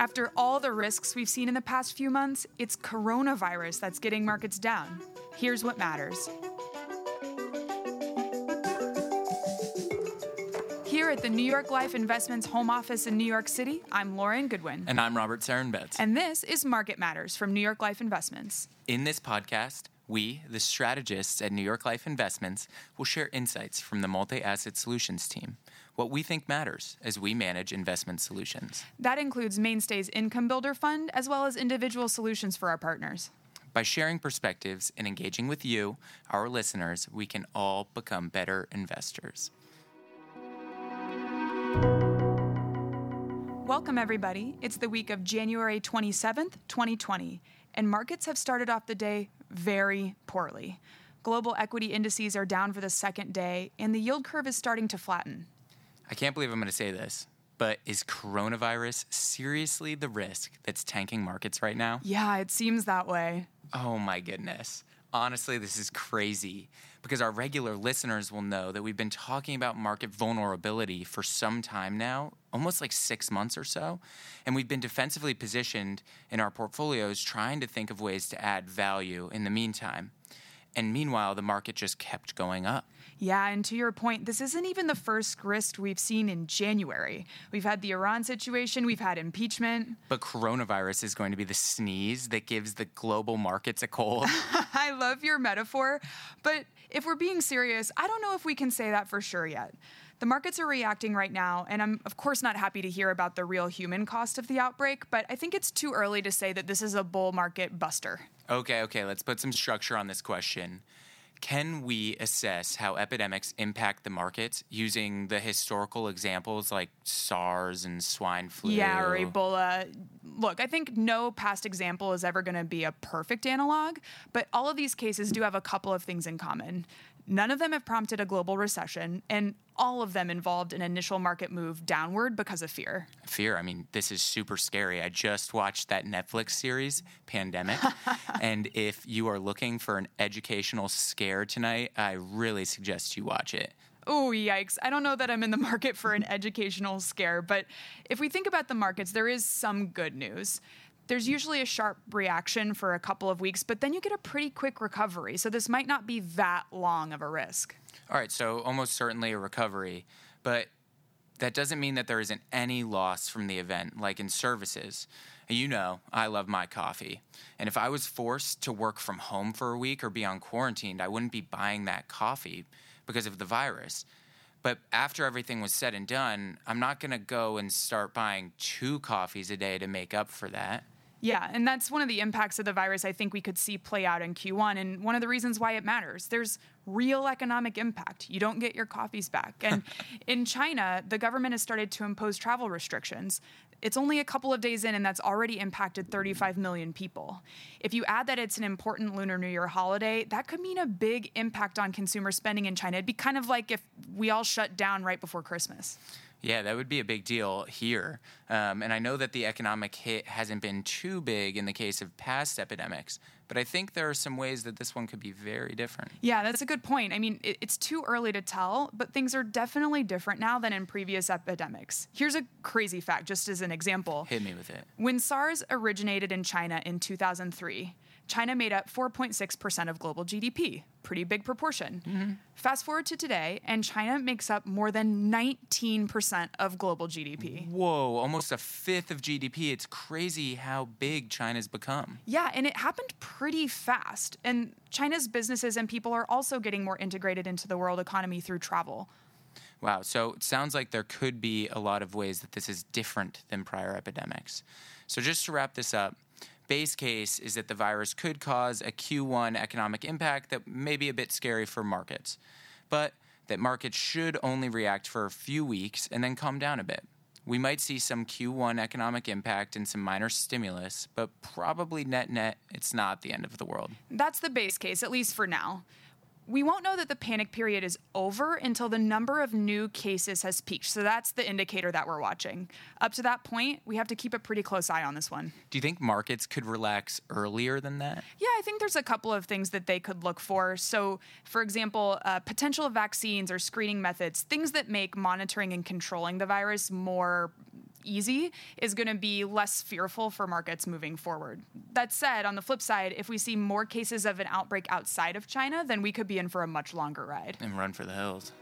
After all the risks we've seen in the past few months, it's coronavirus that's getting markets down. Here's what matters. Here at the New York Life Investments home office in New York City, I'm Lauren Goodwin. And I'm Robert Sarenbetz. And this is Market Matters from New York Life Investments. In this podcast, we, the strategists at New York Life Investments, will share insights from the multi asset solutions team, what we think matters as we manage investment solutions. That includes Mainstay's Income Builder Fund, as well as individual solutions for our partners. By sharing perspectives and engaging with you, our listeners, we can all become better investors. Welcome, everybody. It's the week of January 27th, 2020, and markets have started off the day very poorly. Global equity indices are down for the second day, and the yield curve is starting to flatten. I can't believe I'm going to say this, but is coronavirus seriously the risk that's tanking markets right now? Yeah, it seems that way. Oh my goodness. Honestly, this is crazy because our regular listeners will know that we've been talking about market vulnerability for some time now, almost like six months or so. And we've been defensively positioned in our portfolios trying to think of ways to add value in the meantime. And meanwhile, the market just kept going up. Yeah, and to your point, this isn't even the first grist we've seen in January. We've had the Iran situation, we've had impeachment. But coronavirus is going to be the sneeze that gives the global markets a cold. I love your metaphor, but if we're being serious, I don't know if we can say that for sure yet. The markets are reacting right now, and I'm, of course, not happy to hear about the real human cost of the outbreak, but I think it's too early to say that this is a bull market buster. Okay, okay, let's put some structure on this question can we assess how epidemics impact the markets using the historical examples like SARS and swine flu? Yeah, or Ebola. Look, I think no past example is ever going to be a perfect analog, but all of these cases do have a couple of things in common. None of them have prompted a global recession, and all of them involved an initial market move downward because of fear. Fear. I mean, this is super scary. I just watched that Netflix series, Pandemic. and if you are looking for an educational scare tonight, I really suggest you watch it. Oh, yikes. I don't know that I'm in the market for an educational scare, but if we think about the markets, there is some good news there's usually a sharp reaction for a couple of weeks, but then you get a pretty quick recovery. So this might not be that long of a risk. All right, so almost certainly a recovery, but that doesn't mean that there isn't any loss from the event, like in services. You know, I love my coffee. And if I was forced to work from home for a week or be on quarantined, I wouldn't be buying that coffee because of the virus. But after everything was said and done, I'm not going to go and start buying two coffees a day to make up for that. Yeah, and that's one of the impacts of the virus I think we could see play out in Q1, and one of the reasons why it matters. There's real economic impact. You don't get your coffees back. And in China, the government has started to impose travel restrictions. It's only a couple of days in, and that's already impacted 35 million people. If you add that it's an important Lunar New Year holiday, that could mean a big impact on consumer spending in China. It'd be kind of like if we all shut down right before Christmas. Yeah, that would be a big deal here. Um, and I know that the economic hit hasn't been too big in the case of past epidemics, but I think there are some ways that this one could be very different. Yeah, that's a good point. I mean, it, it's too early to tell, but things are definitely different now than in previous epidemics. Here's a crazy fact, just as an example. Hit me with it. When SARS originated in China in 2003, China made up 4.6% of global GDP, pretty big proportion. Mm-hmm. Fast forward to today, and China makes up more than 19% of global GDP. Whoa, almost a fifth of GDP. It's crazy how big China's become. Yeah, and it happened pretty fast. And China's businesses and people are also getting more integrated into the world economy through travel. Wow, so it sounds like there could be a lot of ways that this is different than prior epidemics. So, just to wrap this up, base case is that the virus could cause a Q1 economic impact that may be a bit scary for markets, but that markets should only react for a few weeks and then calm down a bit. We might see some Q1 economic impact and some minor stimulus, but probably net net, it's not the end of the world. That's the base case, at least for now we won't know that the panic period is over until the number of new cases has peaked. So that's the indicator that we're watching. Up to that point, we have to keep a pretty close eye on this one. Do you think markets could relax earlier than that? Yeah, I think there's a couple of things that they could look for. So, for example, uh, potential vaccines or screening methods, things that make monitoring and controlling the virus more easy is going to be less fearful for markets moving forward. That said, on the flip side, if we see more cases of an outbreak outside of China, then we could be in for a much longer ride. And run for the hills.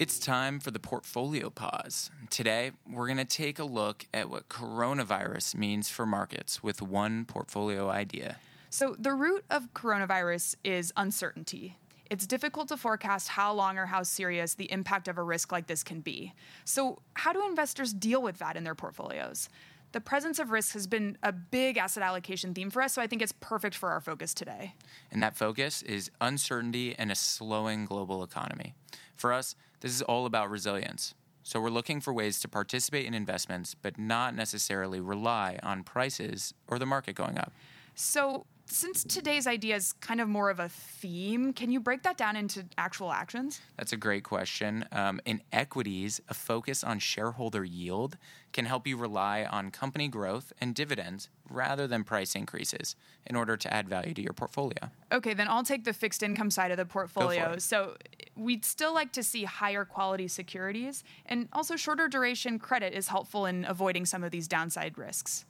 It's time for the portfolio pause. Today, we're going to take a look at what coronavirus means for markets with one portfolio idea. So, the root of coronavirus is uncertainty. It's difficult to forecast how long or how serious the impact of a risk like this can be. So, how do investors deal with that in their portfolios? The presence of risk has been a big asset allocation theme for us, so I think it's perfect for our focus today. And that focus is uncertainty and a slowing global economy. For us, this is all about resilience. So we're looking for ways to participate in investments, but not necessarily rely on prices or the market going up. So, since today's idea is kind of more of a theme, can you break that down into actual actions? That's a great question. Um, in equities, a focus on shareholder yield can help you rely on company growth and dividends rather than price increases in order to add value to your portfolio. Okay, then I'll take the fixed income side of the portfolio. So we'd still like to see higher quality securities, and also shorter duration credit is helpful in avoiding some of these downside risks.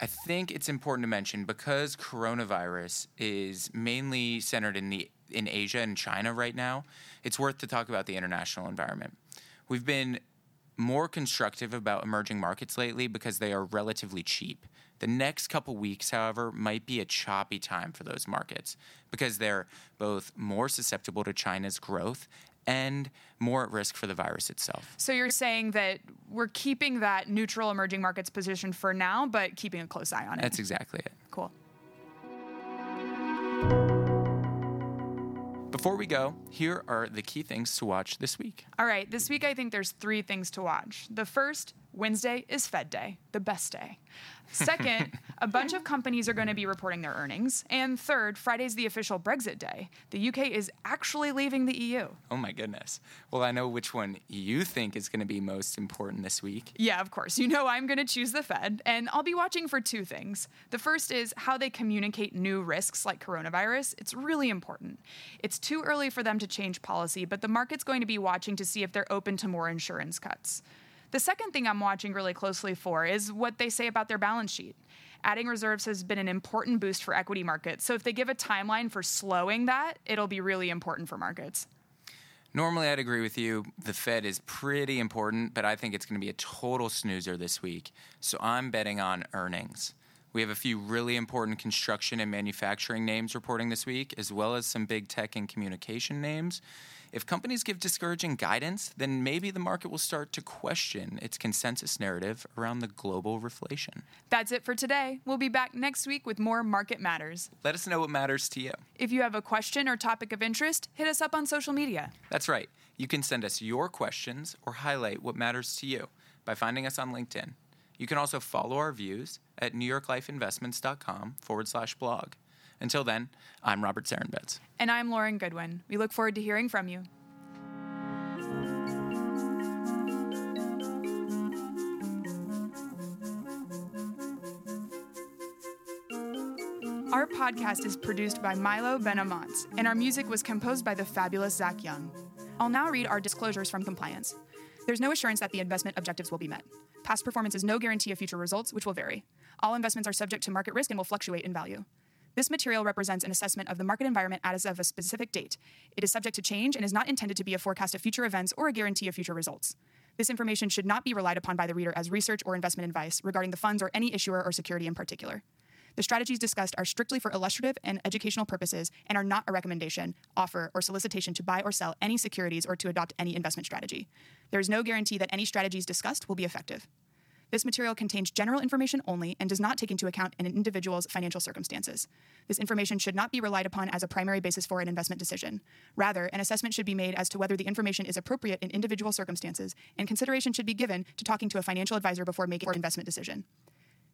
I think it's important to mention because coronavirus is mainly centered in the in Asia and China right now, it's worth to talk about the international environment. We've been more constructive about emerging markets lately because they are relatively cheap. The next couple weeks, however, might be a choppy time for those markets because they're both more susceptible to China's growth and more at risk for the virus itself. So you're saying that we're keeping that neutral emerging markets position for now, but keeping a close eye on it. That's exactly it. Cool. Before we go, here are the key things to watch this week. All right, this week I think there's three things to watch. The first, Wednesday is Fed Day, the best day. Second, a bunch of companies are going to be reporting their earnings. And third, Friday's the official Brexit day. The UK is actually leaving the EU. Oh my goodness. Well, I know which one you think is going to be most important this week. Yeah, of course. You know I'm going to choose the Fed, and I'll be watching for two things. The first is how they communicate new risks like coronavirus. It's really important. It's too early for them to change policy, but the market's going to be watching to see if they're open to more insurance cuts. The second thing I'm watching really closely for is what they say about their balance sheet. Adding reserves has been an important boost for equity markets. So if they give a timeline for slowing that, it'll be really important for markets. Normally, I'd agree with you. The Fed is pretty important, but I think it's going to be a total snoozer this week. So I'm betting on earnings. We have a few really important construction and manufacturing names reporting this week, as well as some big tech and communication names. If companies give discouraging guidance, then maybe the market will start to question its consensus narrative around the global reflation. That's it for today. We'll be back next week with more Market Matters. Let us know what matters to you. If you have a question or topic of interest, hit us up on social media. That's right. You can send us your questions or highlight what matters to you by finding us on LinkedIn. You can also follow our views at newyorklifeinvestments.com forward slash blog. Until then, I'm Robert Sarenbetz. And I'm Lauren Goodwin. We look forward to hearing from you. Our podcast is produced by Milo Benamont, and our music was composed by the fabulous Zach Young. I'll now read our disclosures from compliance. There's no assurance that the investment objectives will be met. Past performance is no guarantee of future results, which will vary. All investments are subject to market risk and will fluctuate in value. This material represents an assessment of the market environment as of a specific date. It is subject to change and is not intended to be a forecast of future events or a guarantee of future results. This information should not be relied upon by the reader as research or investment advice regarding the funds or any issuer or security in particular. The strategies discussed are strictly for illustrative and educational purposes and are not a recommendation, offer, or solicitation to buy or sell any securities or to adopt any investment strategy. There is no guarantee that any strategies discussed will be effective. This material contains general information only and does not take into account an individual's financial circumstances. This information should not be relied upon as a primary basis for an investment decision. Rather, an assessment should be made as to whether the information is appropriate in individual circumstances, and consideration should be given to talking to a financial advisor before making an investment decision.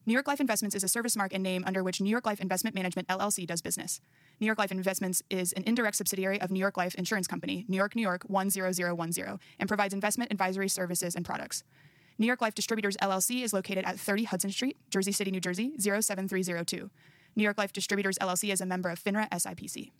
New York Life Investments is a service mark and name under which New York Life Investment Management LLC does business. New York Life Investments is an indirect subsidiary of New York Life Insurance Company, New York, New York 10010, and provides investment advisory services and products. New York Life Distributors LLC is located at 30 Hudson Street, Jersey City, New Jersey 07302. New York Life Distributors LLC is a member of FINRA SIPC.